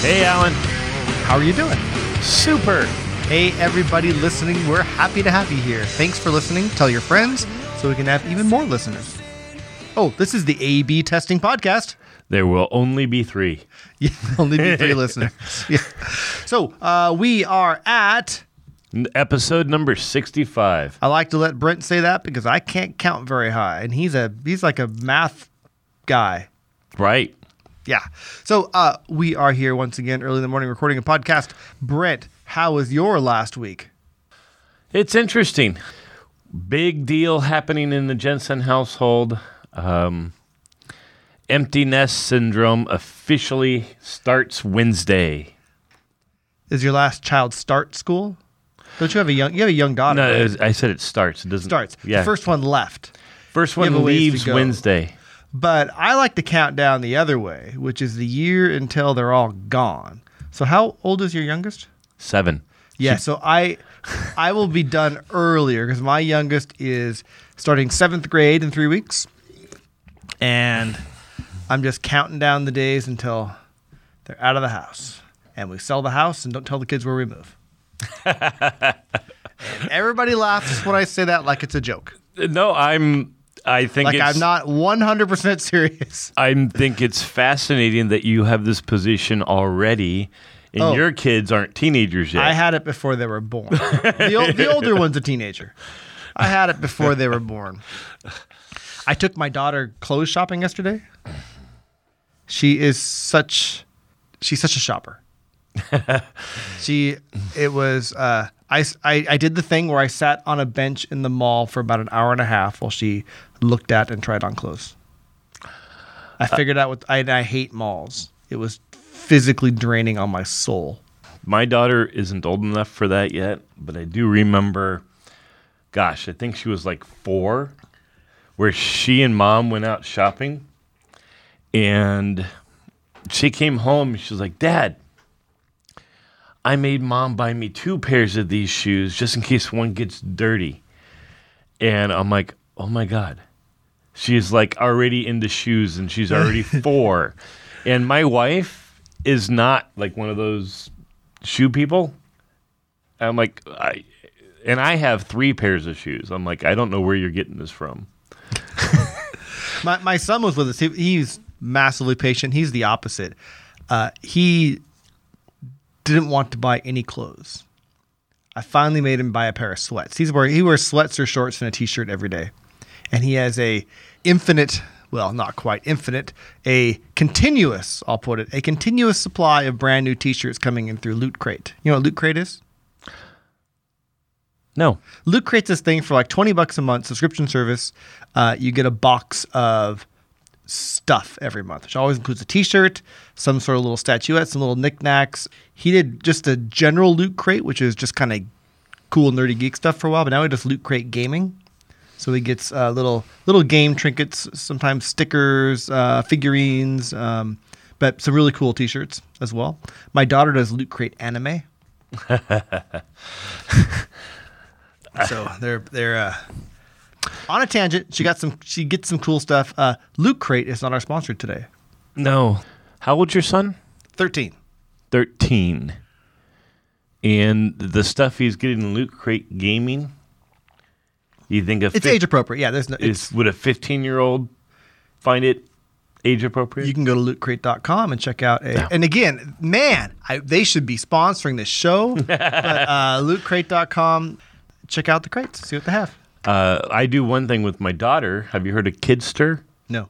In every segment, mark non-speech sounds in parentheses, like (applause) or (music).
Hey, Alan. How are you doing? Super. Hey, everybody listening. We're happy to have you here. Thanks for listening. Tell your friends so we can have even more listeners. Oh, this is the A B testing podcast. There will only be three. (laughs) Yeah, only be three (laughs) listeners. Yeah. So uh, we are at. Episode number 65. I like to let Brent say that because I can't count very high, and he's a he's like a math guy. Right. Yeah. So uh, we are here once again early in the morning recording a podcast. Brent, how was your last week? It's interesting. Big deal happening in the Jensen household. Um, empty nest syndrome officially starts Wednesday. Is your last child start school? Don't you have a young you have a young daughter? No, right? was- I said it starts. It doesn't. starts. Yeah. The first one left. First one a ways to leaves. Wednesday. But I like to count down the other way, which is the year until they're all gone. So how old is your youngest? Seven. Yeah, so I I will be done earlier because my youngest is starting seventh grade in three weeks. And I'm just counting down the days until they're out of the house. And we sell the house and don't tell the kids where we move. (laughs) everybody laughs when I say that like it's a joke. No, I'm. I think Like I'm not 100% serious. (laughs) I think it's fascinating that you have this position already, and Oh. your kids aren't teenagers yet. I had it before they were born. the, ol- the older one's a teenager. I had it before they were born. I took my daughter clothes shopping yesterday. She is such she's such a shopper. (laughs) she it was uh I, I I did the thing where I sat on a bench in the mall for about an hour and a half while she looked at and tried on clothes. I figured out what I, I hate malls. It was physically draining on my soul. My daughter isn't old enough for that yet, but I do remember. Gosh, I think she was like four, where she and mom went out shopping, and she came home. She was like, "Dad." I made mom buy me two pairs of these shoes just in case one gets dirty. And I'm like, oh my God. She's like already into shoes and she's already (laughs) four. And my wife is not like one of those shoe people. I'm like, I, and I have three pairs of shoes. I'm like, I don't know where you're getting this from. (laughs) My my son was with us. He, he's massively patient. He's the opposite. Uh, he didn't want to buy any clothes. I finally made him buy a pair of sweats. He's wearing he wears sweats or shorts and a t-shirt every day, and he has a infinite, well, not quite infinite, a continuous. I'll put it a continuous supply of brand new t-shirts coming in through Loot Crate. You know what Loot Crate is? No. Loot creates this thing for like 20 bucks a month subscription service. Uh, you get a box of stuff every month, which always includes a t-shirt, some sort of little statuette, some little knickknacks. He did just a general loot crate, which is just kind of cool nerdy geek stuff for a while, but now he does loot crate gaming. So he gets uh, little little game trinkets, sometimes stickers, uh, figurines, um, but some really cool T-shirts as well. My daughter does loot crate anime. (laughs) so they're they're uh, on a tangent. She got some. She gets some cool stuff. Uh, Loot Crate is not our sponsor today. No. How old's your son? Thirteen. 13. And the stuff he's getting in Loot Crate Gaming, you think a It's fif- age appropriate. Yeah, there's no. is It's, would a 15 year old find it age appropriate? you can go to lootcrate.com and check out a. And again, man, I, they should be sponsoring this show. (laughs) but uh, lootcrate.com, check out the crates, see what they have. uh, I do one thing with my daughter. Have you heard of Kidstir? No.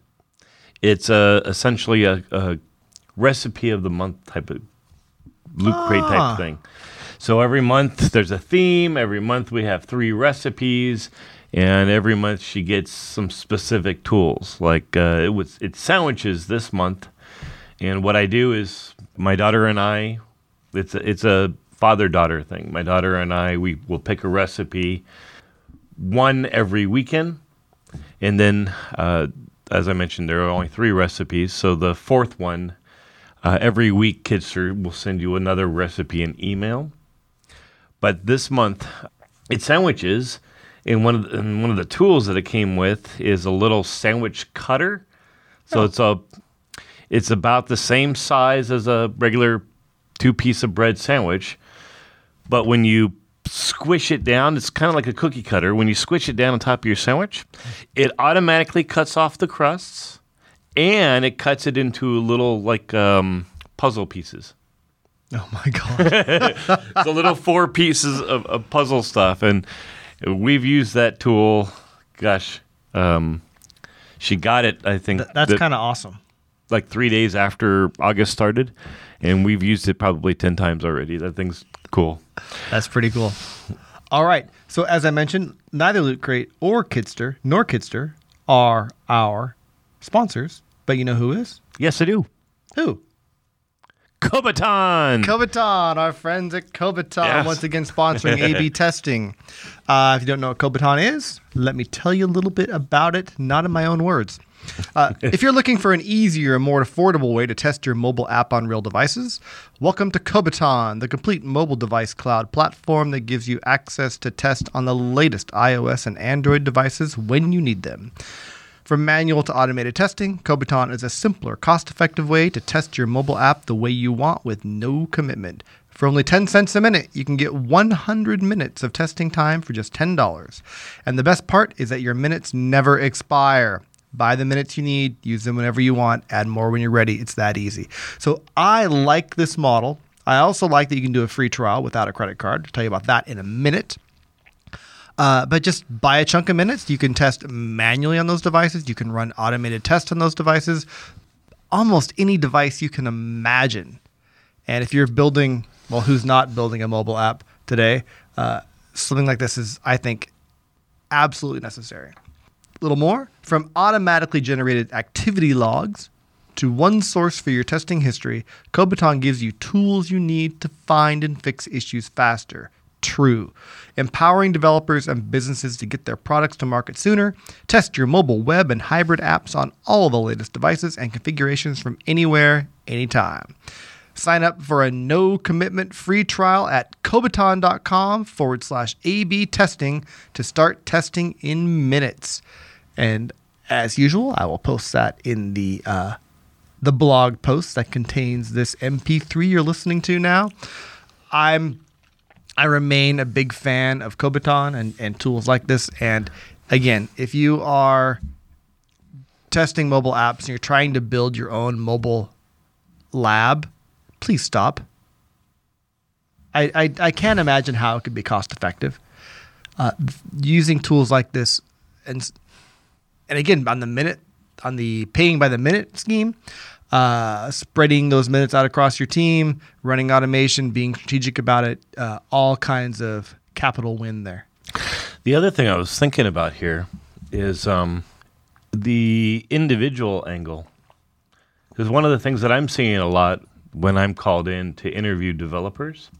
It's a, essentially a, a recipe of the month type of loot crate Ah. type thing. So every month there's a theme. Every month we have three recipes, and every month she gets some specific tools. Like uh, it was it's sandwiches this month, and what I do is my daughter and I, it's a, it's a father daughter thing. My daughter and I we will pick a recipe, one every weekend, and then uh, as I mentioned, there are only three recipes. So the fourth one, uh, every week, Kidstir will send you another recipe in email. But this month, it's sandwiches, and one of the, and one of the tools that it came with is a little sandwich cutter. So it's a it's about the same size as a regular two piece of bread sandwich, but when you squish it down, it's kind of like a cookie cutter. When you squish it down on top of your sandwich, it automatically cuts off the crusts and it cuts it into little like um, puzzle pieces. (laughs) Oh my god. It's a little four pieces of, of puzzle stuff, and we've used that tool. Gosh, um, she got it. I think That's the- kind of awesome. like three days after August started, and we've used it probably ten times already. That thing's cool. That's pretty cool. All right. So as I mentioned, neither Loot Crate or Kidstir nor Kidstir are our sponsors, but you know who is? Yes, I do. Who? Kobiton. Kobiton, our friends at Kobiton, Yes. once again sponsoring A/B (laughs) testing. Uh, if you don't know what Kobiton is, let me tell you a little bit about it, not in my own words. Uh, (laughs) if you're looking for an easier and more affordable way to test your mobile app on real devices, welcome to Kobiton, the complete mobile device cloud platform that gives you access to test on the latest iOS and Android devices when you need them. From manual to automated testing, Kobiton is a simpler, cost effective way to test your mobile app the way you want with no commitment. For only 10 cents a minute, you can get 100 minutes of testing time for just $10. And the best part is that your minutes never expire. Buy the minutes you need, use them whenever you want, add more when you're ready. It's that easy. So I like this model. I also like that you can do a free trial without a credit card. I'll tell you about that in a minute. Uh, but just buy a chunk of minutes. You can test manually on those devices. You can run automated tests on those devices. Almost any device you can imagine. And if you're building, well, who's not building a mobile app today? Uh, something like this is, I think, absolutely necessary. A little more from automatically generated activity logs to one source for your testing history, Kobiton gives you tools you need to find and fix issues faster. True. Empowering developers and businesses to get their products to market sooner. Test your mobile, web, and hybrid apps on all the latest devices and configurations from anywhere, anytime. Sign up for a no commitment free trial at Kobiton.com forward slash A B testing to start testing in minutes. And as usual, I will post that in the uh, the blog post that contains this MP3 you're listening to now. I'm I remain a big fan of Kobiton and, and tools like this. And again, if you are testing mobile apps and you're trying to build your own mobile lab, please stop. I, I, I can't imagine how it could be cost effective. Uh, using tools like this and and again on the minute on the paying by the minute scheme uh, spreading those minutes out across your team running automation being strategic about it uh, all kinds of capital win there The other thing I was thinking about here is um, the individual angle. Because one of the things that I'm seeing a lot when I'm called in to interview developers,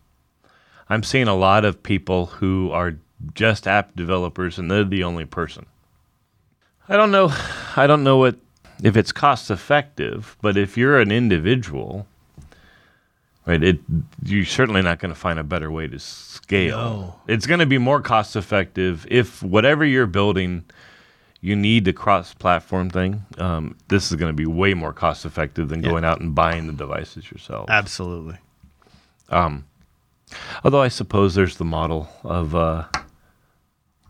I'm seeing a lot of people who are just app developers and they're the only person. I don't know. I don't know what if it's cost effective, but if you're an individual, right, it you're certainly not going to find a better way to scale. No. It's going to be more cost effective if whatever you're building, you need the cross-platform thing. Um, this is going to be way more cost effective than Yeah. going out and buying the devices yourself. absolutely Um, Although I suppose there's the model of uh,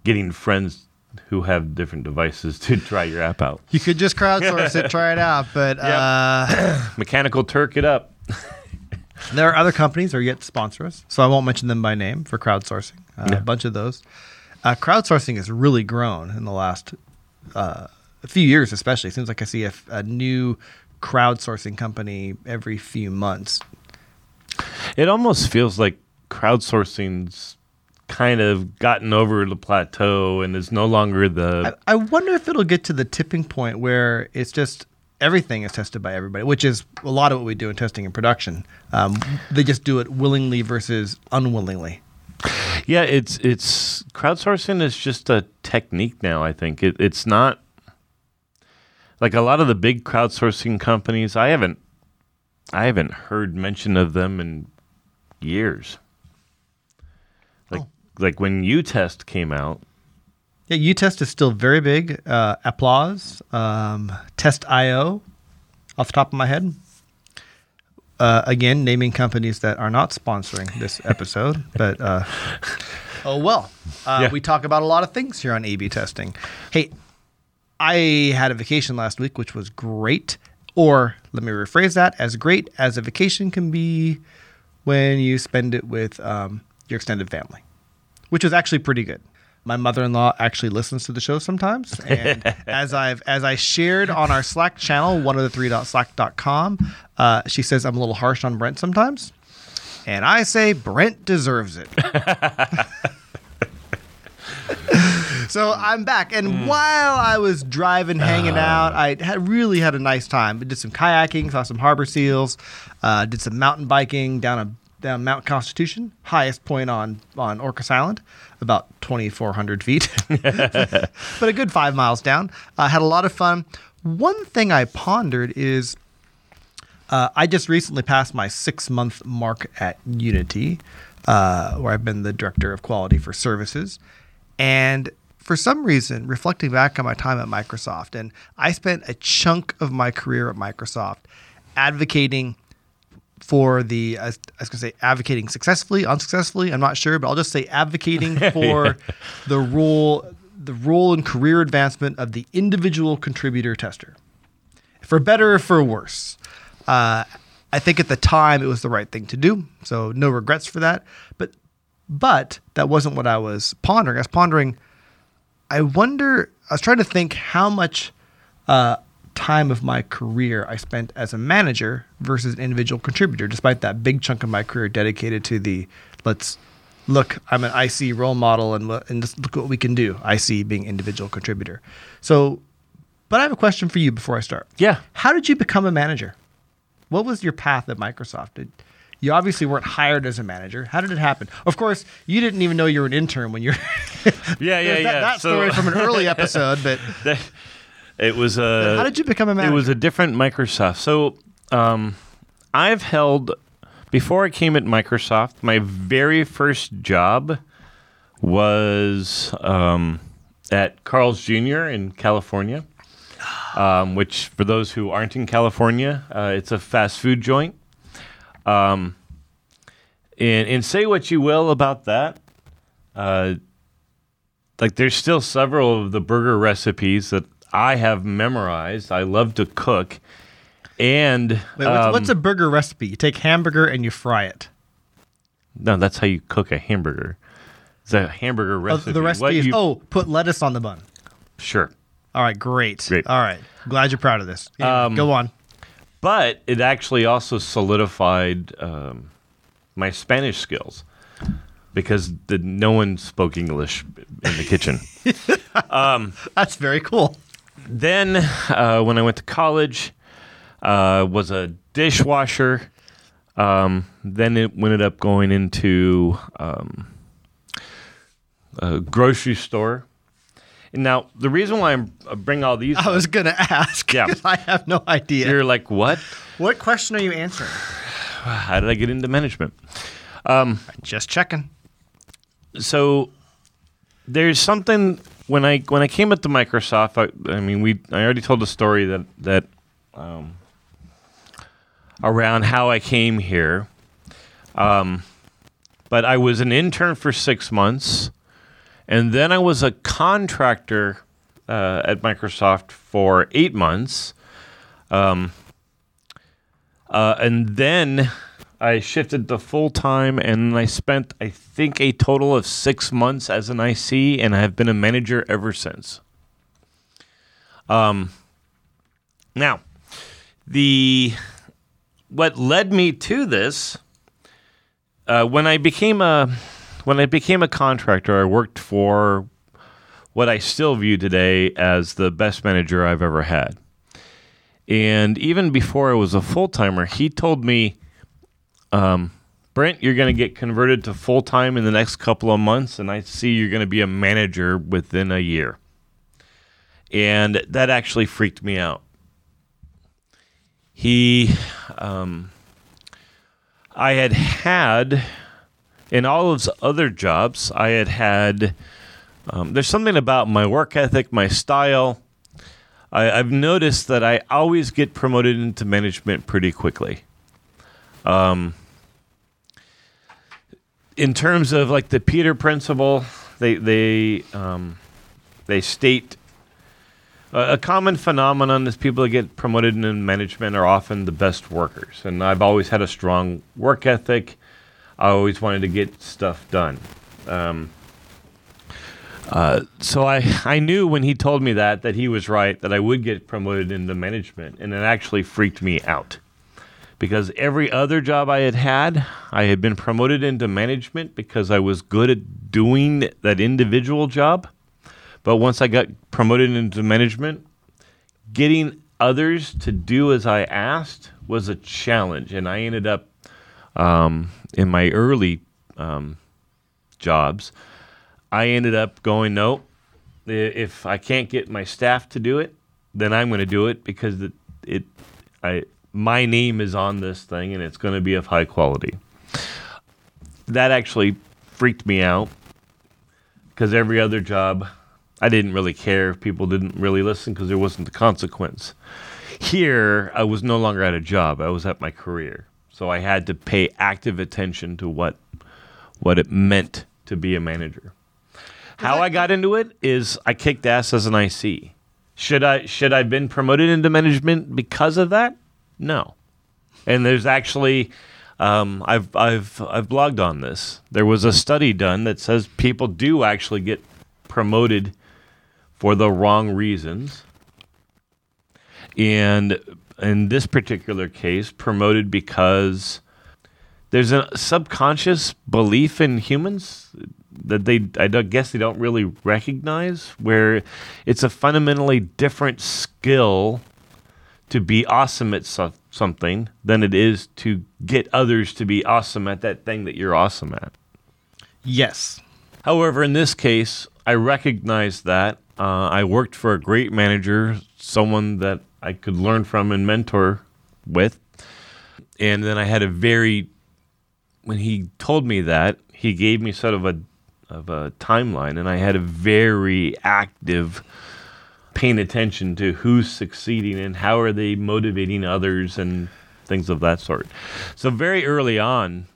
getting friends who have different devices to (laughs) try your app out. you could just crowdsource it try it (laughs) out but uh, (coughs) Mechanical Turk it up. (laughs) There are other companies that are yet to sponsor us, so I won't mention them by name for crowdsourcing. Uh, Yeah. A bunch of those. Uh, crowdsourcing has really grown in the last uh, few years, especially. It seems like I see a new crowdsourcing company every few months. It almost feels like crowdsourcing's kind of gotten over the plateau and is no longer the. I, I wonder if it'll get to the tipping point where it's just everything is tested by everybody, which is a lot of what we do in testing and production. Um, they just do it willingly versus unwillingly. yeah, it's it's crowdsourcing is just a technique now. I think it, it's not like a lot of the big crowdsourcing companies. I haven't I haven't heard mention of them in years. Like when uTest came out, Yeah, uTest is still very big. Uh, Applause, um, Test.io, off the top of my head. Uh, again, naming companies that are not sponsoring this (laughs) episode, but uh, oh well. Uh, Yeah. We talk about a lot of things here on A/B testing. Hey, I had a vacation last week, which was great. Or let me rephrase that: as great as a vacation can be when you spend it with um, your extended family, which was actually pretty good. My mother-in-law actually listens to the show sometimes, (laughs) and as I've as I shared on our Slack channel, one of the three slack.com, uh, she says I'm a little harsh on Brent sometimes, and I say Brent deserves it. (laughs) So I'm back, and while I was driving, hanging out, I had really had a nice time. I did some kayaking, saw some harbor seals, uh, did some mountain biking down a down Mount Constitution, highest point on on Orcas Island, about 2,400 feet, (laughs) but a good five miles down. I had a lot of fun. One thing I pondered is uh, I just recently passed my six month mark at Unity, uh, where I've been the director of quality for services. And for some reason, reflecting back on my time at Microsoft, and I spent a chunk of my career at Microsoft advocating for the, I was going to say advocating successfully, unsuccessfully, I'm not sure, but I'll just say advocating (laughs) for the role, the role and career advancement of the individual contributor tester for better or for worse. Uh, I think at the time it was the right thing to do, so no regrets for that. But but that wasn't what I was pondering. I was pondering. I wonder. I was trying to think how much uh, time of my career I spent as a manager versus an individual contributor, despite that big chunk of my career dedicated to the let's look. I'm an IC role model, and and just look what we can do. IC being individual contributor. So, but I have a question for you before I start. Yeah. How did you become a manager? What was your path at Microsoft? Did, you obviously weren't hired as a manager. How did it happen? Of course, you didn't even know you were an intern when you're. (laughs) Yeah, yeah, (laughs) that, yeah. That So- story from an early (laughs) episode, but It was a. how did you become a manager? It was a different Microsoft. So, um, I've held before I came at Microsoft. My very first job was um, at Carl's Jr. in California. Um, which, for those who aren't in California, uh, it's a fast food joint. Um, and, and say what you will about that. Uh, like there's still several of the burger recipes that I have memorized. I love to cook, and Wait, what's, um, what's a burger recipe? You take hamburger and you fry it. no, that's how you cook a hamburger. It's a hamburger Oh, recipe. the recipe is you- oh, put lettuce on the bun. sure, All right, great. Great. All right, glad you're proud of this. Anyway, Um, go on. but it actually also solidified um, my Spanish skills because the, no one spoke English in the kitchen. (laughs) That's very cool. Then uh, when I went to college, uh, was a dishwasher. Um, then it ended up going into um, a grocery store. And now the reason why I'm, I bring all these, I was gonna ask. Yeah. 'cause I have no idea. you're like, what? what question are you answering? (sighs) How did I get into management? Just checking. so there's something when I when I came up to Microsoft. I, I mean, we I already told the story that that um, around how I came here. Um, but I was an intern for six months, and then I was a contractor uh, at Microsoft for eight months. Um, uh, and then I shifted to full time, and I spent, I think, a total of six months as an IC, and I have been a manager ever since. Um, now, the what led me to this uh, when I became a when I became a contractor, I worked for what I still view today as the best manager I've ever had. And even before I was a full timer, he told me, um, Brent, you're going to get converted to full time in the next couple of months, and I see you're going to be a manager within a year. And that actually freaked me out. He, um, I had had, in all of his other jobs, I had had, um, there's something about my work ethic, my style. I, I've noticed that I always get promoted into management pretty quickly. Um, in terms of like the Peter principle, they they um, they state a common phenomenon is people that get promoted in management are often the best workers, and I've always had a strong work ethic. I always wanted to get stuff done. Um, uh, so I, I knew when he told me that that he was right that I would get promoted into management, and it actually freaked me out because every other job I had had, I had been promoted into management because I was good at doing that individual job. But once I got promoted into management, getting others to do as I asked was a challenge, and I ended up um, in my early um, jobs. I ended up going, no, if I can't get my staff to do it, then I'm going to do it because it, it, I, my name is on this thing and it's going to be of high quality. That actually freaked me out because every other job, I didn't really care if people didn't really listen because there wasn't the consequence. Here, I was no longer at a job; I was at my career, so I had to pay active attention to what what it meant to be a manager. How I got into it is I kicked ass as an IC. Should I should I have been promoted into management because of that? No. And there's actually um, I've I've I've blogged on this. There was a study done that says people do actually get promoted for the wrong reasons. And in this particular case, promoted because there's a subconscious belief in humans that they I guess they don't really recognize where it's a fundamentally different skill to be awesome at so- something than it is to get others to be awesome at that thing that you're awesome at. Yes. However, in this case, I recognized that. Uh, I worked for a great manager, someone that I could learn from and mentor with. And then I had a very, when he told me that, he gave me sort of a, of a timeline, and I had a very active paying attention to who's succeeding and how are they motivating others and things of that sort. So very early on,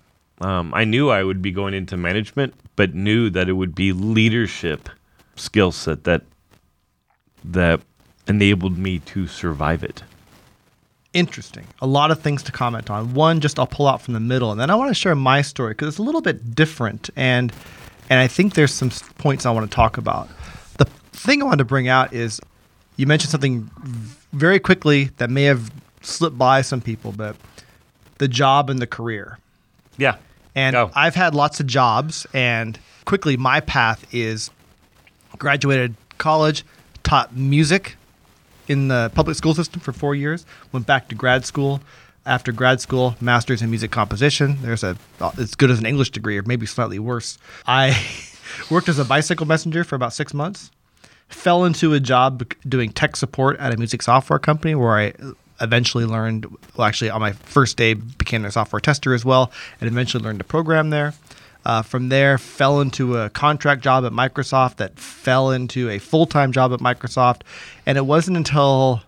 um, I knew I would be going into management, but knew that it would be leadership skill set that that enabled me to survive it. Interesting. A lot of things to comment on. One, just I'll pull out from the middle, and then I want to share my story because it's a little bit different, and and I think there's some points I want to talk about. Thing I wanted to bring out is you mentioned something very quickly that may have slipped by some people, but the job and the career. Yeah. And. I've had lots of jobs, and quickly, my path is graduated college, taught music in the public school system for four years, went back to grad school. After grad school, master's in music composition. There's a as good as an English degree, or maybe slightly worse. I (laughs) worked as a bicycle messenger for about six months. Fell into a job doing tech support at a music software company where I eventually learned. Well, actually, on my first day, became a software tester as well, and eventually learned to program there. Uh, from there, fell into a contract job at Microsoft that fell into a full time job at Microsoft. And it wasn't until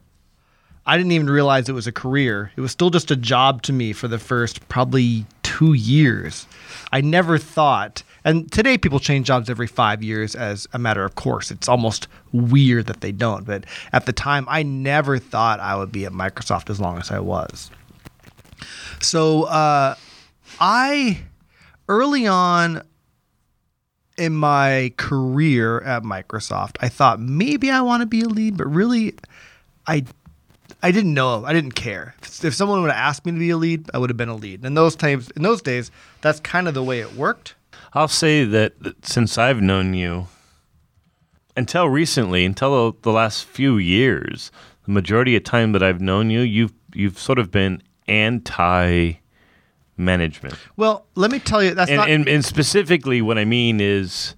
I didn't even realize it was a career. It was still just a job to me for the first probably two years. I never thought, and today people change jobs every five years as a matter of course. It's almost weird that they don't. But at the time, I never thought I would be at Microsoft as long as I was. So uh, I early on in my career at Microsoft, I thought maybe I want to be a lead, but really, I I didn't know. I didn't care. If, someone would have asked me to be a lead, I would have been a lead. In those times, in those days, that's kind of the way it worked. I'll say that that since I've known you, until recently, until the, the last few years, the majority of time that I've known you, you've you've sort of been anti management. Well, let me tell you, that's And, not. and and specifically what I mean is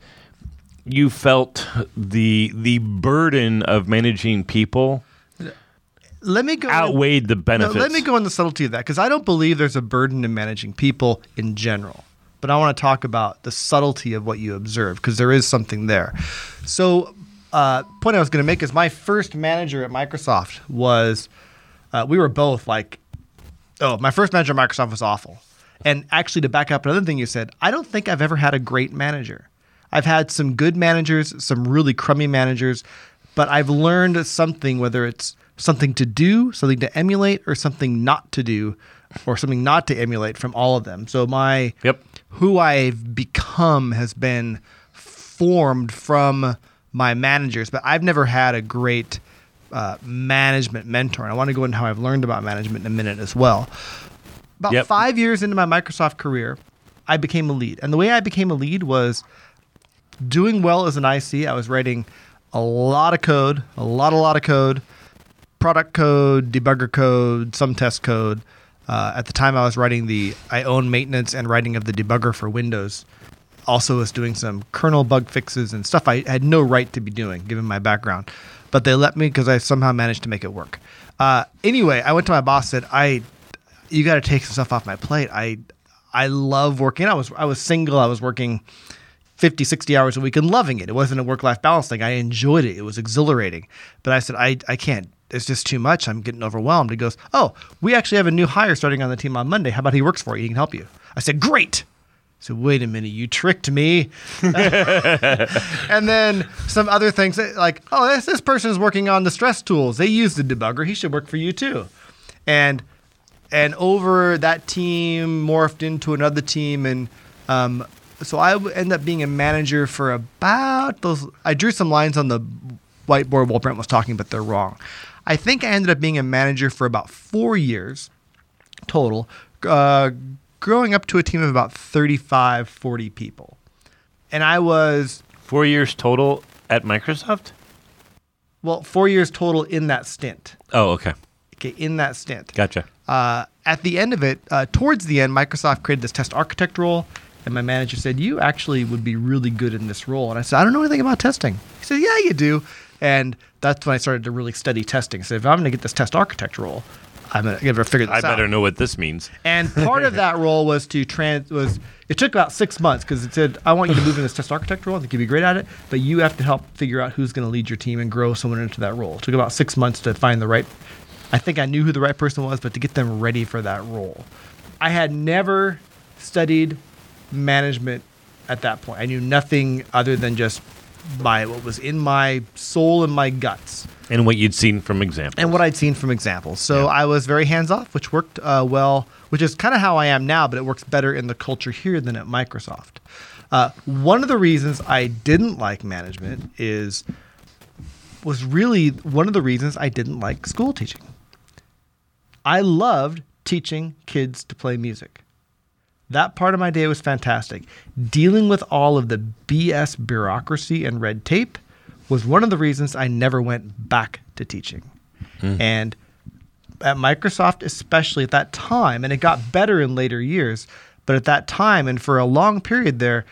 you felt the the burden of managing people let me go. outweighed the No, benefits. let me go on the subtlety of that because I don't believe there's a burden in managing people in general. But I want to talk about the subtlety of what you observe because there is something there. So, uh, point I was going to make is my first manager at Microsoft was uh, we were both like Oh, my first manager at Microsoft was awful. And actually, to back up another thing you said, I don't think I've ever had a great manager. I've had some good managers, some really crummy managers, but I've learned something, whether it's something to do, something to emulate, or something not to do, or something not to emulate from all of them. So my Yep. Who I've become has been formed from my managers, but I've never had a great uh, management mentor. And I want to go into how I've learned about management in a minute as well. About Yep. five years into my Microsoft career, I became a lead. And the way I became a lead was doing well as an IC. I was writing a lot of code, a lot, a lot of code, product code, debugger code, some test code. Uh, at the time, I was writing the I own maintenance and writing of the debugger for Windows. Also, was doing some kernel bug fixes and stuff I had no right to be doing given my background, but they let me because I somehow managed to make it work. Uh, anyway, I went to my boss and said I, you got to take some stuff off my plate. I, I love working. I was I was single. I was working 50, 60 hours a week and loving it. It wasn't a work life balance thing. I enjoyed it. It was exhilarating. But I said, I, I can't. It's just too much. I'm getting overwhelmed. He goes, Oh, we actually have a new hire starting on the team on Monday. How about he works for you? He can help you. I said, Great. I said, Wait a minute. You tricked me. (laughs) and then some other things like, Oh, this, this person is working on the stress tools. They use the debugger. He should work for you too. And and over that team morphed into another team and um, so I would end up being a manager for about those I drew some lines on the whiteboard while Brent was talking but they're wrong. I think I ended up being a manager for about 4 years total uh, growing up to a team of about 35 40 people. And I was Four years total at Microsoft? well 4 years total in that stint. Oh, okay. Okay, in that stint. Gotcha. uh, at the end of it, uh, towards the end, Microsoft created this test architect role, and my manager said, "You actually would be really good in this role." And I said, "I don't know anything about testing." He said, "Yeah, you do." And that's when I started to really study testing. So if I'm going to get this test architect role, I'm going to figure this I out. I better know what this means. And part of (laughs) that role was to trans was it took about six months because it said I want you to move in this test architect role. I think you'd be great at it, but you have to help figure out who's going to lead your team and grow someone into that role. It took about six months to find the right. I think I knew who the right person was, but to get them ready for that role, I had never studied management at that point. I knew nothing other than just my what was in my soul and my guts And what you'd seen from examples. and what I'd seen from examples. So I was very hands off, which worked uh, well, which is kind of how I am now, but it works better in the culture here than at Microsoft. Uh, one of the reasons I didn't like management is was really one of the reasons I didn't like school teaching. I loved teaching kids to play music. That part of my day was fantastic. Dealing with all of the BS bureaucracy and red tape was one of the reasons I never went back to teaching. And at Microsoft, especially at that time, and it got better in later years, but at that time and for a long period there,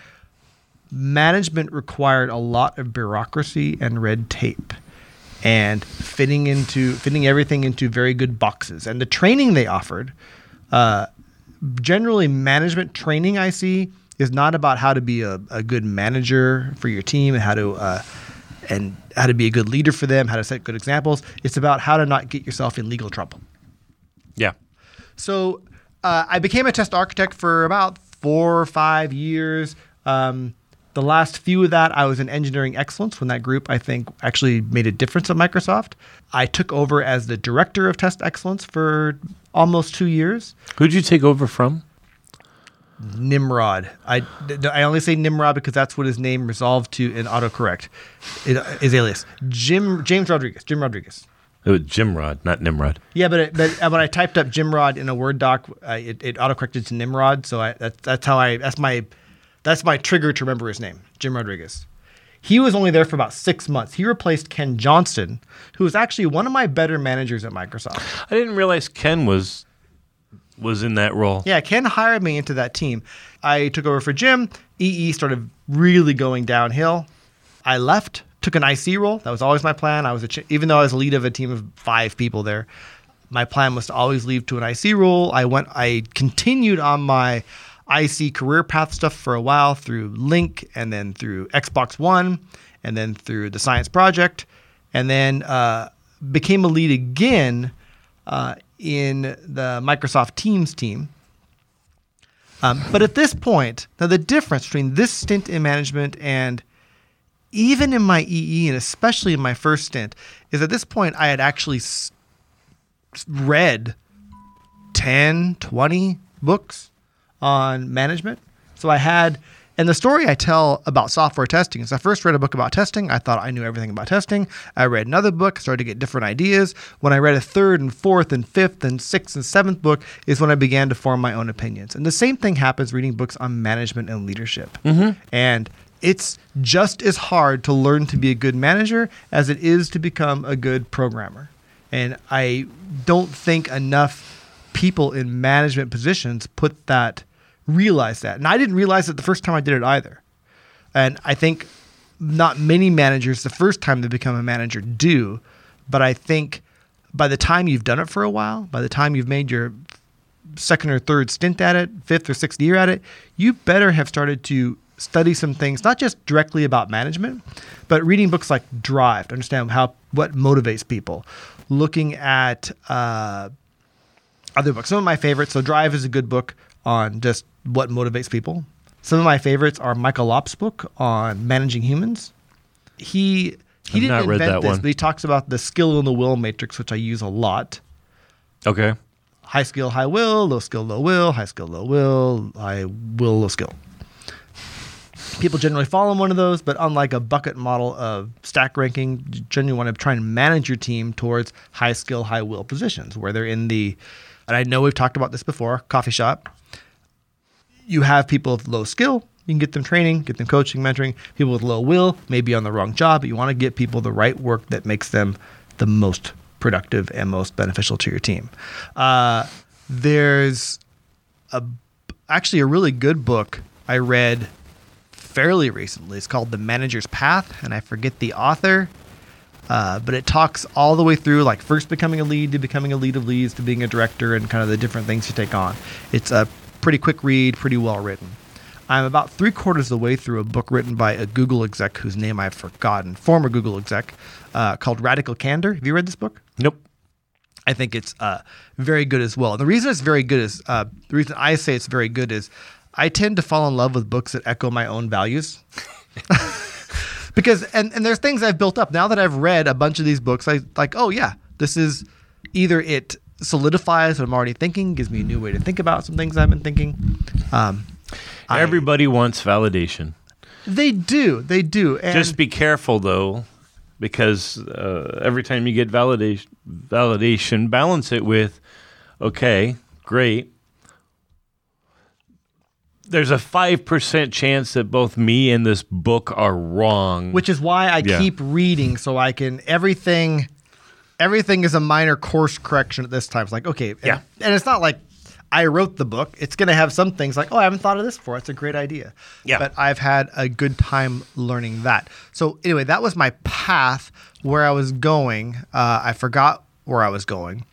management required a lot of bureaucracy and red tape and fitting into fitting everything into very good boxes and the training they offered uh, generally management training i see is not about how to be a, a good manager for your team and how to uh, and how to be a good leader for them how to set good examples it's about how to not get yourself in legal trouble yeah. so uh, I became a test architect for about four or five years. Um, the last few of that, I was in engineering excellence when that group, I think, actually made a difference at Microsoft. I took over as the director of test excellence for almost two years. Who'd you take over from? Nimrod. I, I only say Nimrod because that's what his name resolved to in autocorrect. It, his alias. Jim James Rodriguez. Jim Rodriguez. It was Jimrod, not Nimrod. Yeah, but, it, but uh, when I typed up Jimrod in a Word doc, uh, it, it autocorrected to Nimrod. So I, that, that's how I that's my that's my trigger to remember his name, Jim Rodriguez. He was only there for about six months. He replaced Ken Johnston, who was actually one of my better managers at Microsoft. I didn't realize Ken was was in that role. Yeah, Ken hired me into that team. I took over for Jim. EE started really going downhill. I left, took an IC role. That was always my plan. I was a ch- even though I was lead of a team of five people there, my plan was to always leave to an IC role. I went. I continued on my IC career path stuff for a while through Lync, and then through Xbox One, and then through the Science Project, and then uh, became a lead again uh, in the Microsoft Teams team. Um, but at this point, now the difference between this stint in management and even in my EE and especially in my first stint is at this point I had actually s- read 10, 20 books on management. So I had, and the story I tell about software testing is I first read a book about testing. I thought I knew everything about testing. I read another book, started to get different ideas. When I read a third and fourth and fifth and sixth and seventh book is when I began to form my own opinions. And the same thing happens reading books on management and leadership. Mm-hmm. And it's just as hard to learn to be a good manager as it is to become a good programmer. And I don't think enough people in management positions put that realize that. And I didn't realize it the first time I did it either. And I think not many managers the first time they become a manager do, but I think by the time you've done it for a while, by the time you've made your second or third stint at it, fifth or sixth year at it, you better have started to study some things, not just directly about management, but reading books like Drive to understand how what motivates people, looking at uh, other books. Some of my favorites. So Drive is a good book on just what motivates people. Some of my favorites are Michael Lopp's book on managing humans. He he I've didn't not read invent that this, one. but he talks about the skill and the will matrix, which I use a lot. Okay. High skill, high will, low skill, low will, high skill, low will, high will, low skill. People generally fall follow one of those, but unlike a bucket model of stack ranking, you generally want to try and manage your team towards high skill, high will positions where they're in the, and I know we've talked about this before, coffee shop. You have people with low skill, you can get them training, get them coaching, mentoring. People with low will may be on the wrong job, but you want to get people the right work that makes them the most productive and most beneficial to your team. Uh, there's a actually a really good book I read fairly recently. It's called The Manager's Path, and I forget the author. Uh, but it talks all the way through, like first becoming a lead to becoming a lead of leads to being a director and kind of the different things you take on. It's a pretty quick read, pretty well written. I'm about three quarters of the way through a book written by a Google exec whose name I've forgotten, former Google exec, uh, called Radical Candor. Have you read this book? Nope. I think it's uh, very good as well. And the reason it's very good is uh, the reason I say it's very good is I tend to fall in love with books that echo my own values. (laughs) because and, and there's things I've built up now that I've read a bunch of these books. I like, oh yeah, this is either it solidifies what I'm already thinking, gives me a new way to think about some things I've been thinking. Um, I- Everybody wants validation. they do, they do. And Just be careful though, because uh, every time you get validation, validation, balance it with, okay, great. There's a five percent chance that both me and this book are wrong. which is why I Yeah. keep reading so I can everything everything is a minor course correction at this time. It's like, okay, and- Yeah. and, it's not like I wrote the book. It's going to have some things like, oh, I haven't thought of this before. It's a great idea. Yeah. But I've had a good time learning that. So anyway, that was my path where I was going. Uh, I forgot where I was going.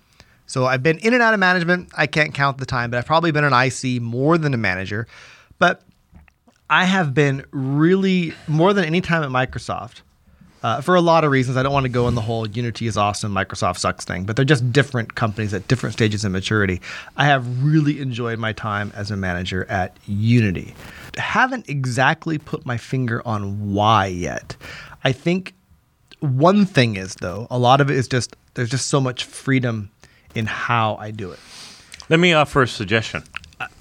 So I've been in and out of management. I can't count the time, but I've probably been an IC more than a manager. But I have been really more than any time at Microsoft uh, for a lot of reasons. I don't want to go in the whole Unity is awesome, Microsoft sucks thing, but they're just different companies at different stages of maturity. I have really enjoyed my time as a manager at Unity. Haven't exactly put my finger on why yet. I think one thing is though, a lot of it is just there's just so much freedom in how I do it. Let me offer a suggestion.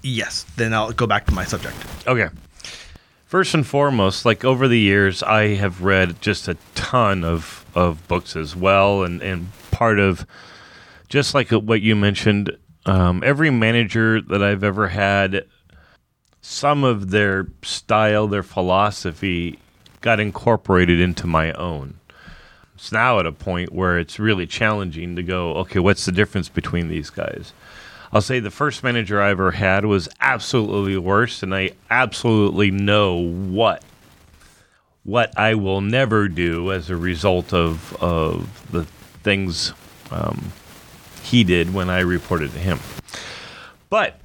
Yes, then I'll go back to my subject. Okay. First and foremost, like over the years, I have read just a ton of, of books as well. And, and part of, just like what you mentioned, um, every manager that I've ever had, some of their style, their philosophy got incorporated into my own. It's now at a point where it's really challenging to go, okay, what's the difference between these guys? I'll say the first manager I ever had was absolutely the worst, and I absolutely know what what I will never do as a result of of the things um, he did when I reported to him. But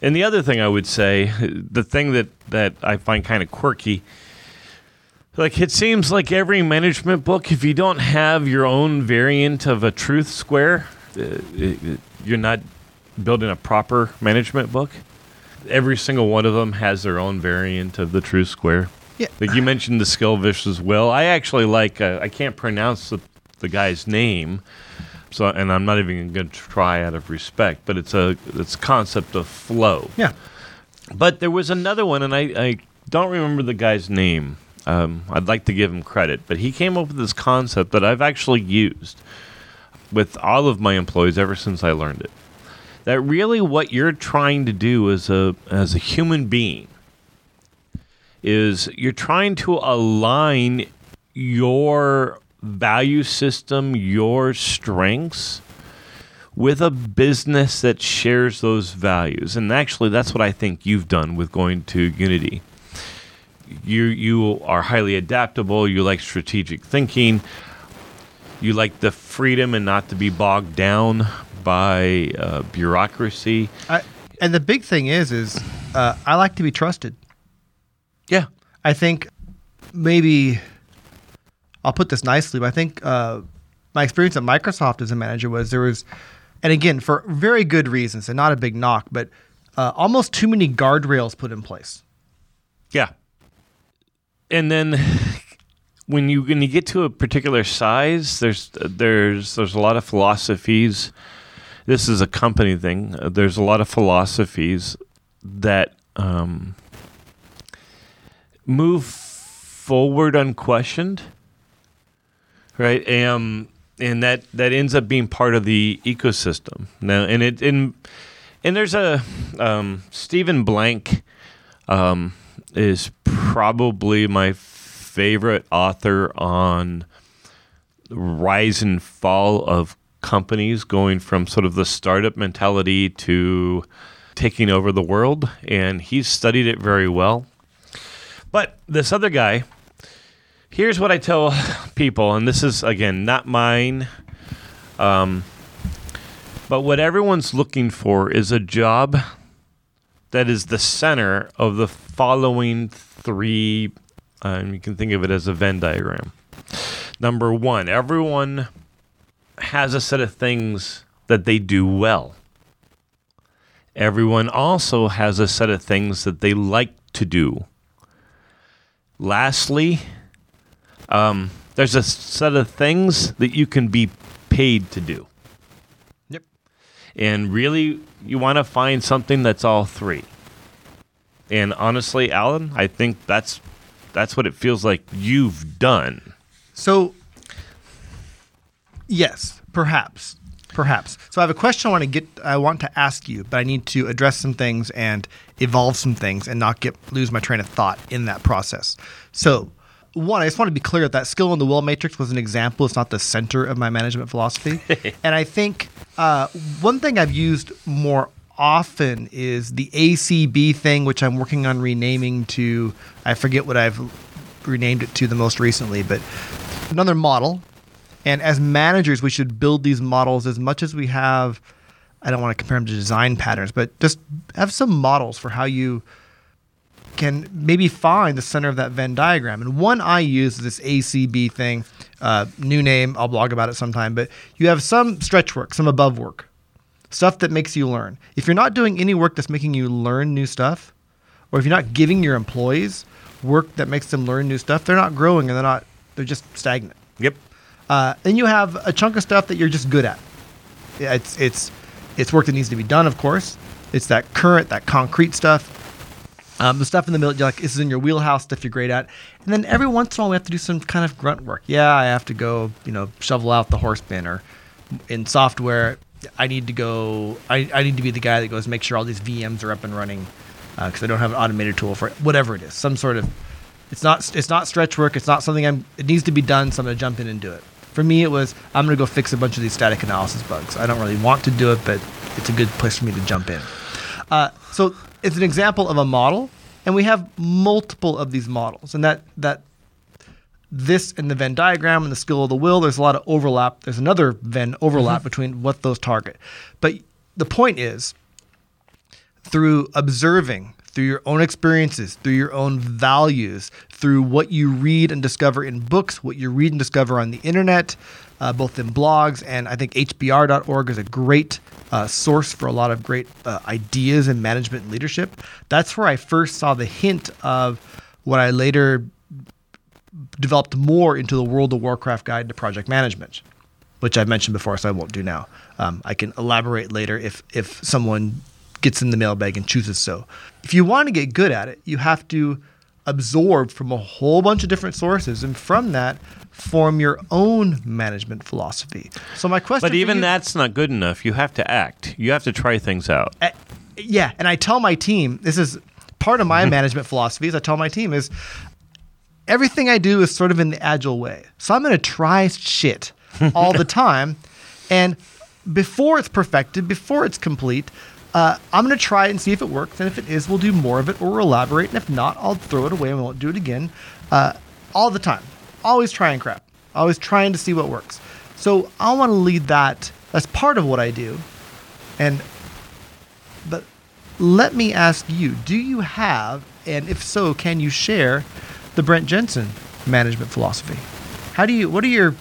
and the other thing I would say, the thing that that I find kind of quirky. Like it seems like every management book, if you don't have your own variant of a truth square, uh, it, it- you're not building a proper management book. Every single one of them has their own variant of the truth square. Yeah. Like you mentioned the Skillvish as well. I actually like. Uh, I can't pronounce the, the guy's name, so and I'm not even going to try out of respect. But it's a it's concept of flow. Yeah. But there was another one, and I, I don't remember the guy's name. Um, I'd like to give him credit, but he came up with this concept that I've actually used with all of my employees ever since I learned it. That really what you're trying to do as a as a human being is you're trying to align your value system, your strengths with a business that shares those values. And actually that's what I think you've done with going to Unity. You you are highly adaptable, you like strategic thinking, you like the freedom and not to be bogged down by uh, bureaucracy. I, and the big thing is, is uh, I like to be trusted. Yeah. I think maybe I'll put this nicely, but I think uh, my experience at Microsoft as a manager was there was, and again for very good reasons and not a big knock, but uh, almost too many guardrails put in place. Yeah. And then when you when you get to a particular size, there's there's there's a lot of philosophies. This is a company thing. There's a lot of philosophies that um, move forward unquestioned, right? Um, and that that ends up being part of the ecosystem now. And it and and there's a um, Stephen Blank um, is probably my favorite author on the rise and fall of companies going from sort of the startup mentality to taking over the world and he's studied it very well. But this other guy here's what i tell (laughs) people and this is again not mine um, but what everyone's looking for is a job that is the center of the following three. Um, you can think of it as a Venn diagram. Number one, everyone has a set of things that they do well. Everyone also has a set of things that they like to do. Lastly, um, there's a set of things that you can be paid to do. Yep. And really, you want to find something that's all three. And honestly, Alan, I think that's that's what it feels like you've done. So, yes, perhaps, perhaps. So I have a question I want to get. I want to ask you, but I need to address some things and evolve some things, and not get lose my train of thought in that process. So, one, I just want to be clear that that skill in the will matrix was an example. It's not the center of my management philosophy, (laughs) and I think uh, one thing I've used more often is the ACB thing, which I'm working on renaming to. I forget what I've renamed it to the most recently, but another model. And as managers, we should build these models as much as we have. I don't want to compare them to design patterns, but just have some models for how you can maybe find the center of that Venn diagram. And one I use is this ACB thing, uh, new name. I'll blog about it sometime. But you have some stretch work, some above work, stuff that makes you learn. If you're not doing any work that's making you learn new stuff, or if you're not giving your employees work that makes them learn new stuff, they're not growing and they're not. They're just stagnant. Yep. Uh, then you have a chunk of stuff that you're just good at. Yeah, It's it's it's work that needs to be done, of course. It's that current, that concrete stuff. Um, the stuff in the middle, you're like this is in your wheelhouse, stuff you're great at. And then every once in a while, we have to do some kind of grunt work. Yeah, I have to go, you know, shovel out the horse bin, or in software, I need to go. I, I need to be the guy that goes make sure all these VMs are up and running because I don't have an automated tool for it. Whatever it is, some sort of it's not it's not stretch work. It's not something I'm. It needs to be done, so I'm gonna jump in and do it. For me, it was I'm gonna go fix a bunch of these static analysis bugs. I don't really want to do it, but it's a good place for me to jump in. Uh, so it's an example of a model, and we have multiple of these models, and that that this and the Venn diagram and the skill of the will, there's a lot of overlap. There's another Venn overlap between what those target. But the point is, through observing, through your own experiences, through your own values, through what you read and discover in books, what you read and discover on the internet, uh, both in blogs. And I think HBR.org is a great uh, source for a lot of great uh, ideas in management and leadership. That's where I first saw the hint of what I later developed more into the World of Warcraft Guide to Project Management, which I've mentioned before, so I won't do now. Um, I can elaborate later if if someone gets in the mailbag and chooses so. If you want to get good at it, you have to absorb from a whole bunch of different sources, and from that, form your own management philosophy. So my question, But even you- that's not good enough. You have to act. You have to try things out. Uh, yeah, and I tell my team this is part of my management philosophy. Is I tell my team is everything I do is sort of in the agile way. So I'm going to try shit all the (laughs) time, and before it's perfected, before it's complete. Uh, I'm going to try it and see if it works. And if it is, we'll do more of it or we'll elaborate. And if not, I'll throw it away and we won't do it again. Uh, all the time. Always trying crap. Always trying to see what works. So I want to lead that. That's part of what I do. And but let me ask you, do you have, and if so, can you share the Brent Jensen management philosophy? How do you what are your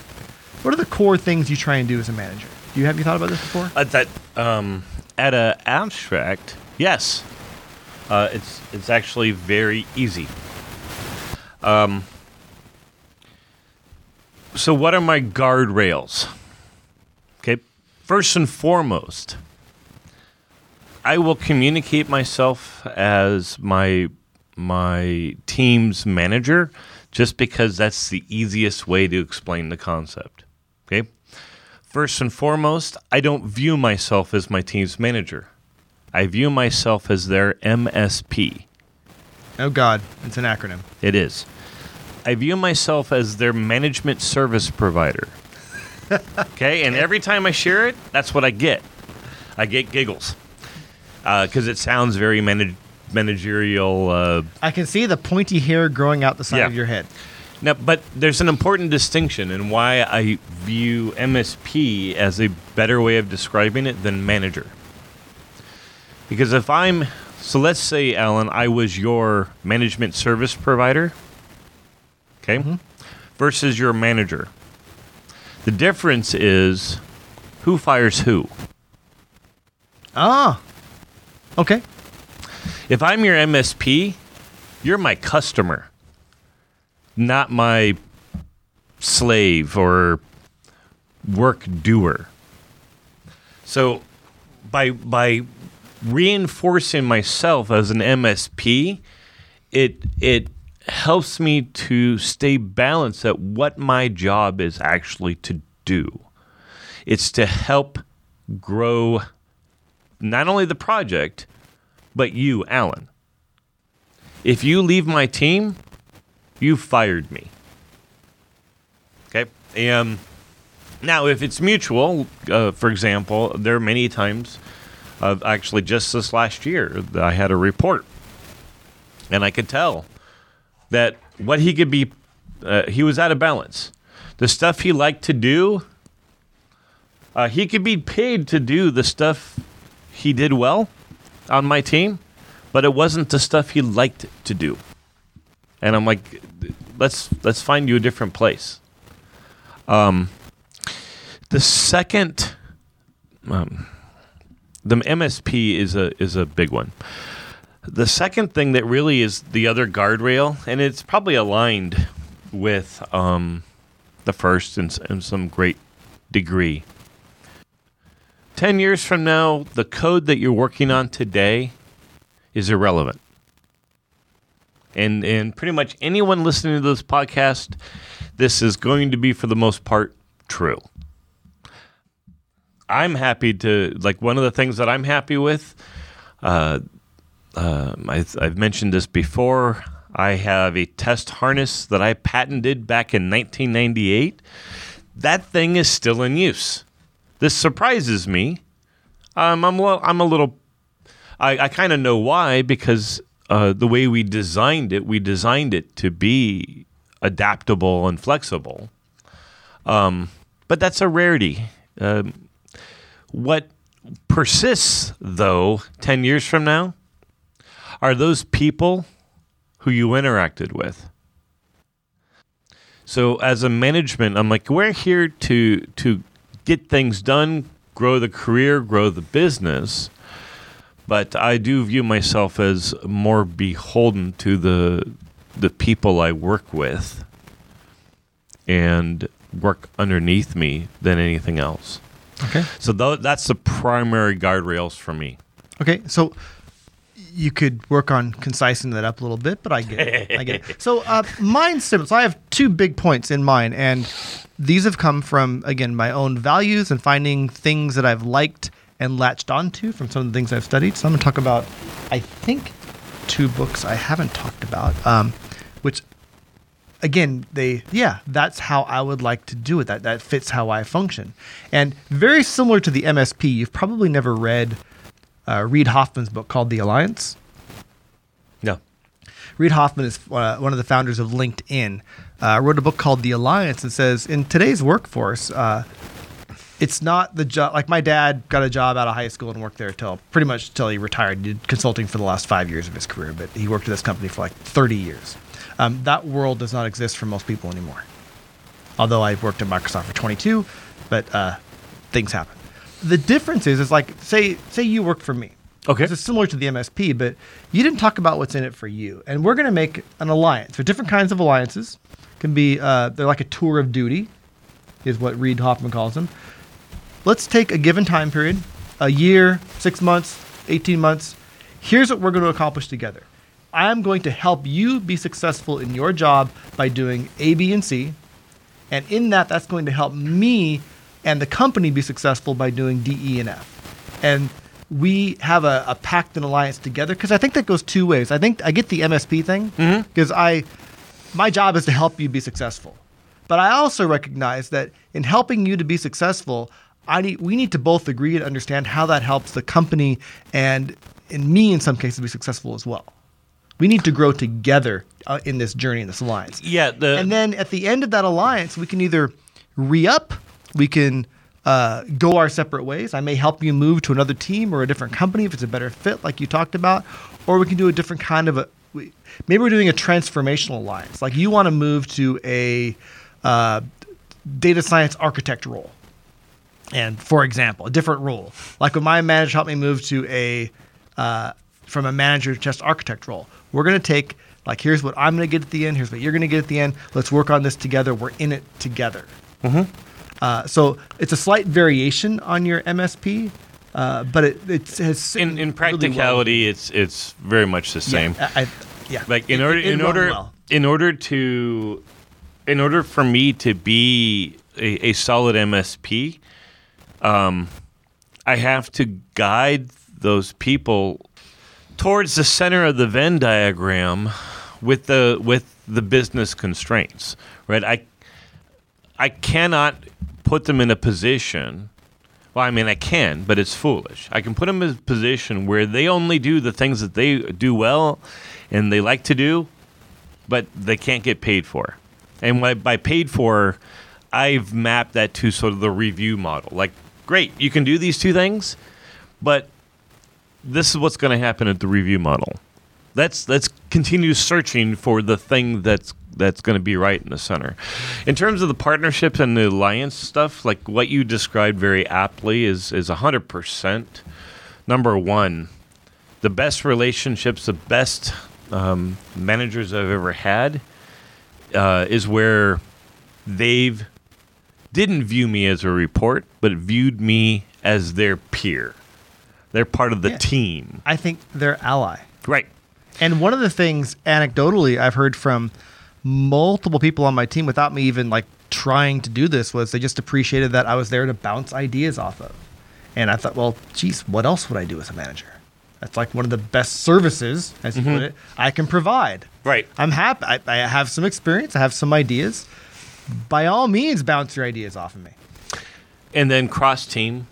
what are the core things you try and do as a manager? Do you have you thought about this before? At that, um, at a abstract, yes, uh, it's it's actually very easy. Um, so what are my guardrails? Okay, first and foremost, I will communicate myself as my my team's manager, just because that's the easiest way to explain the concept. Okay. First and foremost, I don't view myself as my team's manager. I view myself as their MSP. Oh God, it's an acronym. It is. I view myself as their management service provider. (laughs) okay, and every time I share it, that's what I get. I get giggles uh, because it sounds very manag- managerial. Uh, I can see the pointy hair growing out the side Yeah. of your head. Now, but there's an important distinction in why I view MSP as a better way of describing it than manager. Because if I'm, so let's say, Alan, I was your management service provider, okay, versus your manager. The difference is who fires who. Ah. Okay. If I'm your MSP, you're my customer, not my slave or work doer. So by by reinforcing myself as an MSP, it it helps me to stay balanced at what my job is actually to do. It's to help grow not only the project, but you, Alan. If you leave my team, you fired me. Okay. Um, now, if it's mutual, uh, for example, there are many times, uh, actually, just this last year, I had a report, and I could tell that what he could be, uh, he was out of balance. The stuff he liked to do, uh, he could be paid to do the stuff he did well on my team, but it wasn't the stuff he liked to do. And I'm like, let's let's find you a different place. Um, the second, um, the MSP is a is a big one. The second thing that really is the other guardrail, and it's probably aligned with um, the first in, in some great degree. 10 years from now, the code that you're working on today is irrelevant. And, and pretty much anyone listening to this podcast, this is going to be, for the most part, true. I'm happy to, like, one of the things that I'm happy with, uh, um, I, I've mentioned this before. I have a test harness that I patented back in 1998. That thing is still in use. This surprises me. Um, I'm, lo- I'm a little. I, I kind of know why because uh, the way we designed it, we designed it to be adaptable and flexible. Um, but that's a rarity. Um, what persists, though, 10 years from now, are those people who you interacted with. So as a management, I'm like, we're here to to get things done, grow the career, grow the business. But I do view myself as more beholden to the the people I work with and work underneath me than anything else. Okay. So th- that's the primary guardrails for me. Okay. So you could work on concising that up a little bit, but I get it. I get it. So uh, simple. So I have two big points in mine, and these have come from again my own values and finding things that I've liked and latched onto from some of the things I've studied. So I'm going to talk about, I think, two books I haven't talked about, um, which again they yeah that's how i would like to do it that that fits how i function and very similar to the msp you've probably never read uh, reid hoffman's book called the alliance. No. reid hoffman is uh, one of the founders of linkedin. Uh, wrote a book called the alliance and says in today's workforce uh, it's not the job like my dad got a job out of high school and worked there till pretty much till he retired. He did consulting for the last five years of his career but he worked at this company for like 30 years. Um, that world does not exist for most people anymore. Although i've worked at microsoft for 22 but uh, things happen the difference is is like say say you work for me Okay. is similar to the msp but you didn't talk about what's in it for you and we're going to make an alliance there are different kinds of alliances can be uh, they're like a tour of duty is what Reid hoffman calls them let's take a given time period a year, six months, 18 months. Here's what we're going to accomplish together. I'm going to help you be successful in your job by doing A, B, and C. And in that, that's going to help me and the company be successful by doing D, E, and F. And we have a, a pact and alliance together because I think that goes two ways. I think I get the MSP thing because I, my job is to help you be successful. But I also recognize that in helping you to be successful, I need, we need to both agree and understand how that helps the company and in me in some cases be successful as well. We need to grow together uh, in this journey in this alliance. Yeah. The And then at the end of that alliance, we can either re up, we can uh, go our separate ways. I may help you move to another team or a different company if it's a better fit, like you talked about, or we can do a different kind of a. we- Maybe we're doing a transformational alliance. Like you want to move to a uh, data science architect role. And for example, a different role. Like when my manager helped me move to a uh, from a manager to just architect role. We're gonna take like here's what I'm gonna get at the end. Here's what you're gonna get at the end. Let's work on this together. We're in it together. Uh, so it's a slight variation on your MSP, uh, but it, it has in, in really well- practicality, it's it's very much the same. Yeah, I, I- yeah. like in It- order in order well. in order to in order for me to be a, a solid MSP, um, I have to guide those people towards the center of the Venn diagram with the with the business constraints. Right? I I cannot put them in a position. Well, I mean, I can, but it's foolish. I can put them in a position where they only do the things that they do well and they like to do, but they can't get paid for. And by, paid for, I've mapped that to sort of the review model. Like, great, you can do these two things, but this is what's going to happen at the review model. Let's let's continue searching for the thing that's that's going to be right in the center. In terms of the partnerships and the alliance stuff, like what you described very aptly is is hundred percent. Number one, the best relationships, the best um, managers I've ever had, uh, is where they've didn't view me as a report, but viewed me as their peer. They're part of the Yeah. team. I think they're ally. Right. And one of the things anecdotally I've heard from multiple people on my team without me even like trying to do this was they just appreciated that I was there to bounce ideas off of. And I thought, well, geez, what else would I do as a manager? That's like one of the best services, as you put it, I can provide. Right. I'm happy. I, I have some experience. I have some ideas. By all means, bounce your ideas off of me. And then cross team,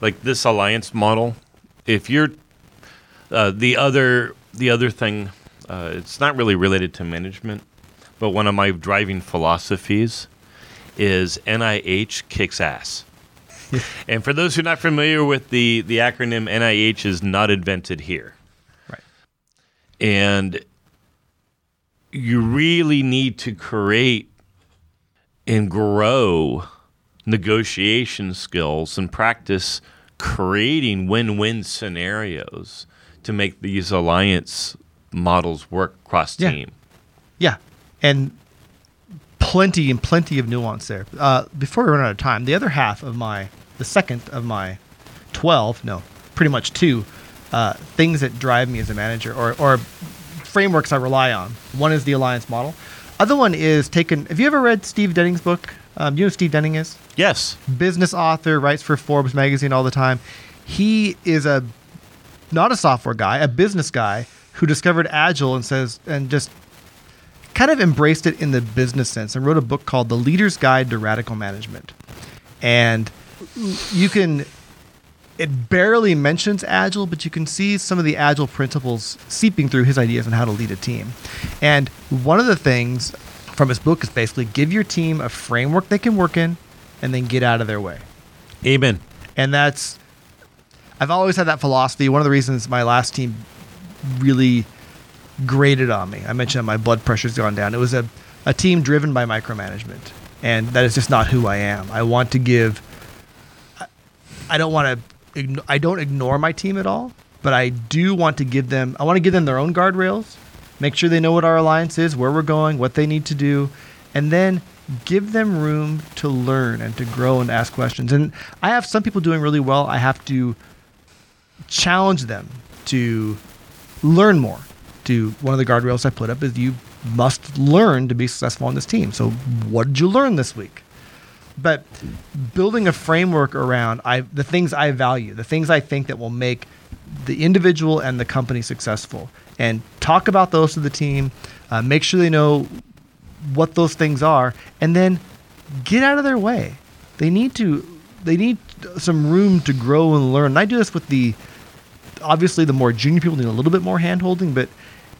like this alliance model. If you're uh, the other the other thing, uh, it's not really related to management, but one of my driving philosophies is NIH kicks ass. (laughs) and for those who are not familiar with the the acronym NIH is not invented here. Right. and you really need to create and grow negotiation skills and practice creating win-win scenarios to make these alliance models work cross Yeah. team. Yeah, and plenty and plenty of nuance there. Uh, before we run out of time, the other half of my, the second of my twelve, no, pretty much two uh, things that drive me as a manager, or or frameworks I rely on. One is the alliance model. Other one is taken. Have you ever read Steve Denning's book? Um, you know who Steve Denning is? Yes. business author, writes for Forbes magazine all the time. He is a not a software guy, a business guy who discovered Agile and says and just kind of embraced it in the business sense and wrote a book called The Leader's Guide to Radical Management. And you can it barely mentions agile, but you can see some of the agile principles seeping through his ideas on how to lead a team. And one of the things from his book is basically give your team a framework they can work in and then get out of their way. Amen. And that's I've always had that philosophy. One of the reasons my last team really grated on me. I mentioned that my blood pressure's gone down. It was a, a team driven by micromanagement. And that is just not who I am. I want to give I- I don't want to I don't ignore my team at all, but I do want to give them I want to give them their own guardrails, make sure they know what our alliance is, where we're going, what they need to do, and then give them room to learn and to grow and ask questions. And I have some people doing really well. I have to challenge them to learn more. To one of the guardrails I put up is you must learn to be successful on this team. So what did you learn this week? But building a framework around I the things I value, the things I think that will make the individual and the company successful, and talk about those to the team. Uh, make sure they know what those things are, and then get out of their way. They need to. They need some room to grow and learn. And I do this with the obviously the more junior people need a little bit more hand holding, but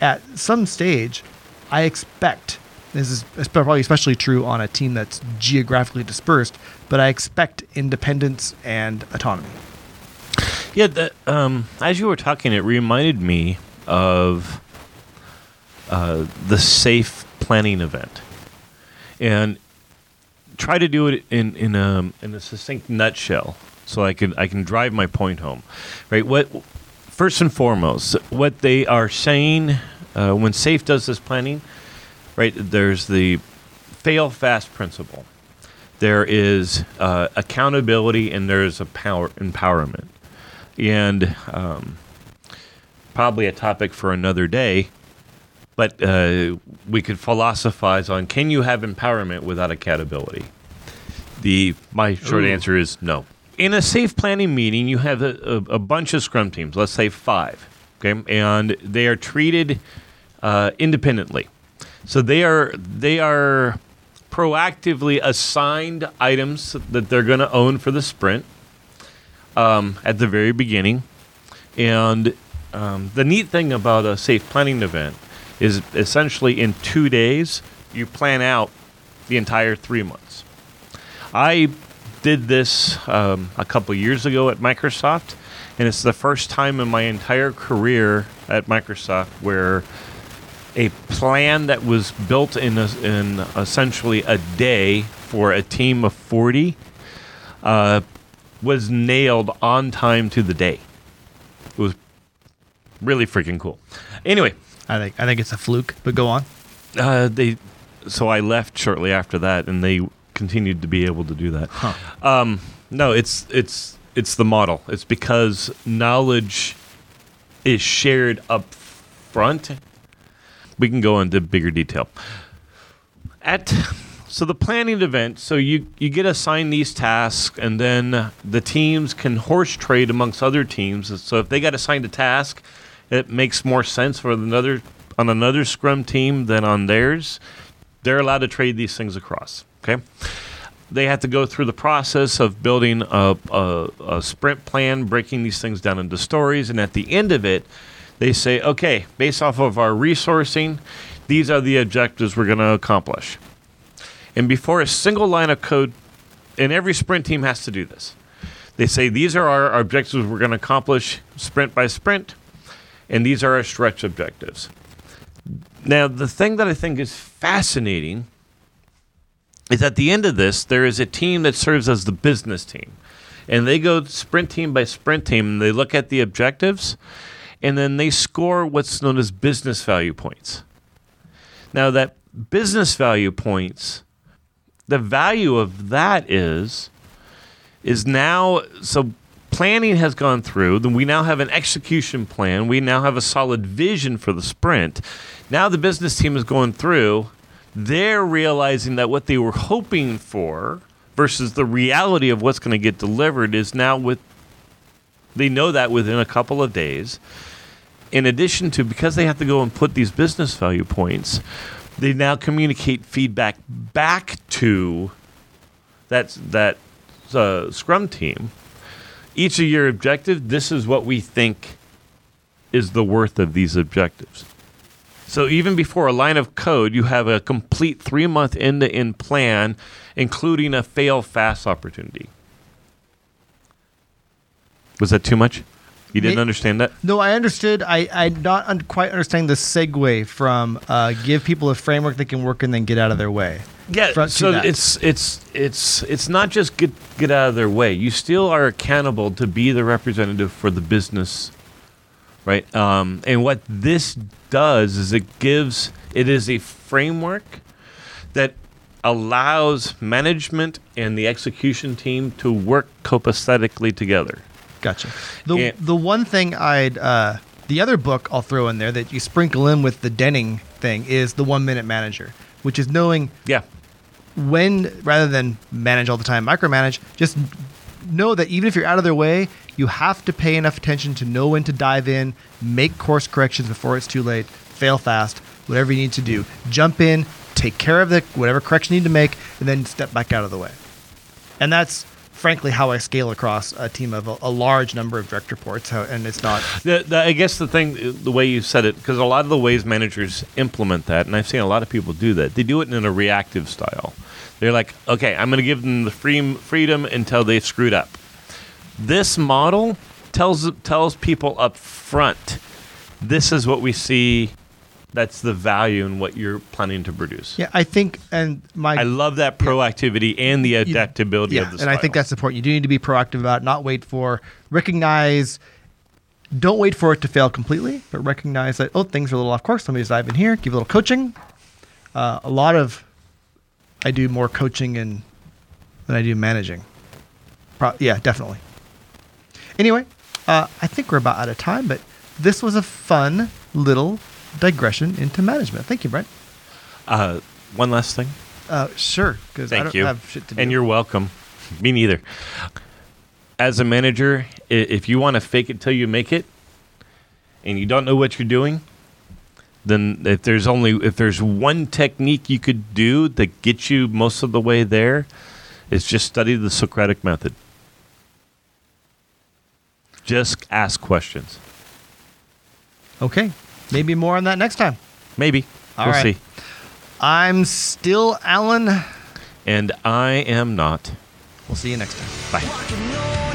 at some stage, I expect this is probably especially true on a team that's geographically dispersed, but I expect independence and autonomy. Yeah, um, as you were talking, it reminded me of uh, the SAFe planning event, and try to do it in in a in a succinct nutshell, so I can I can drive my point home. Right. What first and foremost, what they are saying uh, when SAFe does this planning, right? There's the fail fast principle. There is uh, accountability, and there's a power empowerment and um, probably a topic for another day. But uh, we could philosophize on: Can you have empowerment without accountability? The my short Ooh. answer is no. In a SAFe planning meeting, you have a, a, a bunch of scrum teams. Let's say five, okay, and they are treated uh, independently. So they are they are proactively assigned items that they're going to own for the sprint um, at the very beginning. And um, the neat thing about a SAFe planning event is essentially in two days, you plan out the entire three months. I did this um, a couple years ago at Microsoft, and it's the first time in my entire career at Microsoft where a plan that was built in, a, in essentially a day for a team of 40 uh, was nailed on time to the day. It was really freaking cool. Anyway, I think I think it's a fluke, but go on. uh, they so I left shortly after that, and they continued to be able to do that. Um, no, it's it's it's the model. It's because knowledge is shared up front. We can go into bigger detail. At so the planning event, so you you get assigned these tasks, and then the teams can horse trade amongst other teams. So if they got assigned a task, it makes more sense for another on another Scrum team than on theirs. They're allowed to trade these things across. Okay, they have to go through the process of building a, a, a sprint plan, breaking these things down into stories, and at the end of it, they say, okay, based off of our resourcing, these are the objectives we're going to accomplish. And before a single line of code, and every sprint team has to do this, they say, these are our objectives we're going to accomplish sprint by sprint. and these are our stretch objectives. Now, the thing that I think is fascinating is at the end of this, there is a team that serves as the business team. And they go sprint team by sprint team and they look at the objectives and then they score what's known as business value points. Now, that business value points, the value of that is is now so planning has gone through then we now have an execution plan we now have a solid vision for the sprint now the business team is going through they're realizing that what they were hoping for versus the reality of what's going to get delivered is now with they know that within a couple of days. In addition to because they have to go and put these business value points they now communicate feedback back to that that uh, scrum team. Each of your objective this is what we think is the worth of these objectives so even before a line of code you have a complete three month end to end plan including a fail fast opportunity was that too much you didn't understand that No, I understood. I I not un- quite understand the segue from uh, give people a framework they can work and then get out of their way. Yeah, to so it's it's it's it's not just get get out of their way. You still are accountable to be the representative for the business, right? Um, and what this does is it gives it is a framework that allows management and the execution team to work copacetically together. Gotcha. The Yeah. the one thing I'd uh, the other book I'll throw in there that you sprinkle in with the Denning thing is the one minute manager, which is knowing Yeah, when rather than manage all the time, micromanage, just know that even if you're out of their way, you have to pay enough attention to know when to dive in, make course corrections before it's too late, fail fast, whatever you need to do. Jump in, take care of the whatever correction you need to make, and then step back out of the way. And that's frankly how I scale across a team of a, a large number of direct reports. And it's not The, the, I guess the thing, the way you said it, because a lot of the ways managers implement that, and I've seen a lot of people do that, they do it in a reactive style. They're like, okay, I'm going to give them the free, freedom until they've screwed up. This model tells tells people up front, this is what we see. That's the value in what you're planning to produce. yeah. I think and my I love that proactivity and the adaptability of the and I think that's the point. You do need to be proactive about it, not wait for recognize. Don't wait for it to fail completely, but recognize that oh things are a little off course. Let me just dive in here, give a little coaching. Uh, a lot of I do more coaching and than I do managing. Pro- yeah, definitely. Anyway, uh, I think we're about out of time, but this was a fun little digression into management. Thank you, Brent. Uh, one last thing. Uh, sure, because I Thank don't you. have shit to do. And you're welcome. (laughs) Me neither. As a manager, if you want to fake it till you make it, and you don't know what you're doing, then if there's only if there's one technique you could do that gets you most of the way there, it's just study the Socratic method. Just ask questions. okay, maybe more on that next time. Maybe. All we'll right. see. I'm still Alan. And I am not. We'll see you next time. Bye. Walking on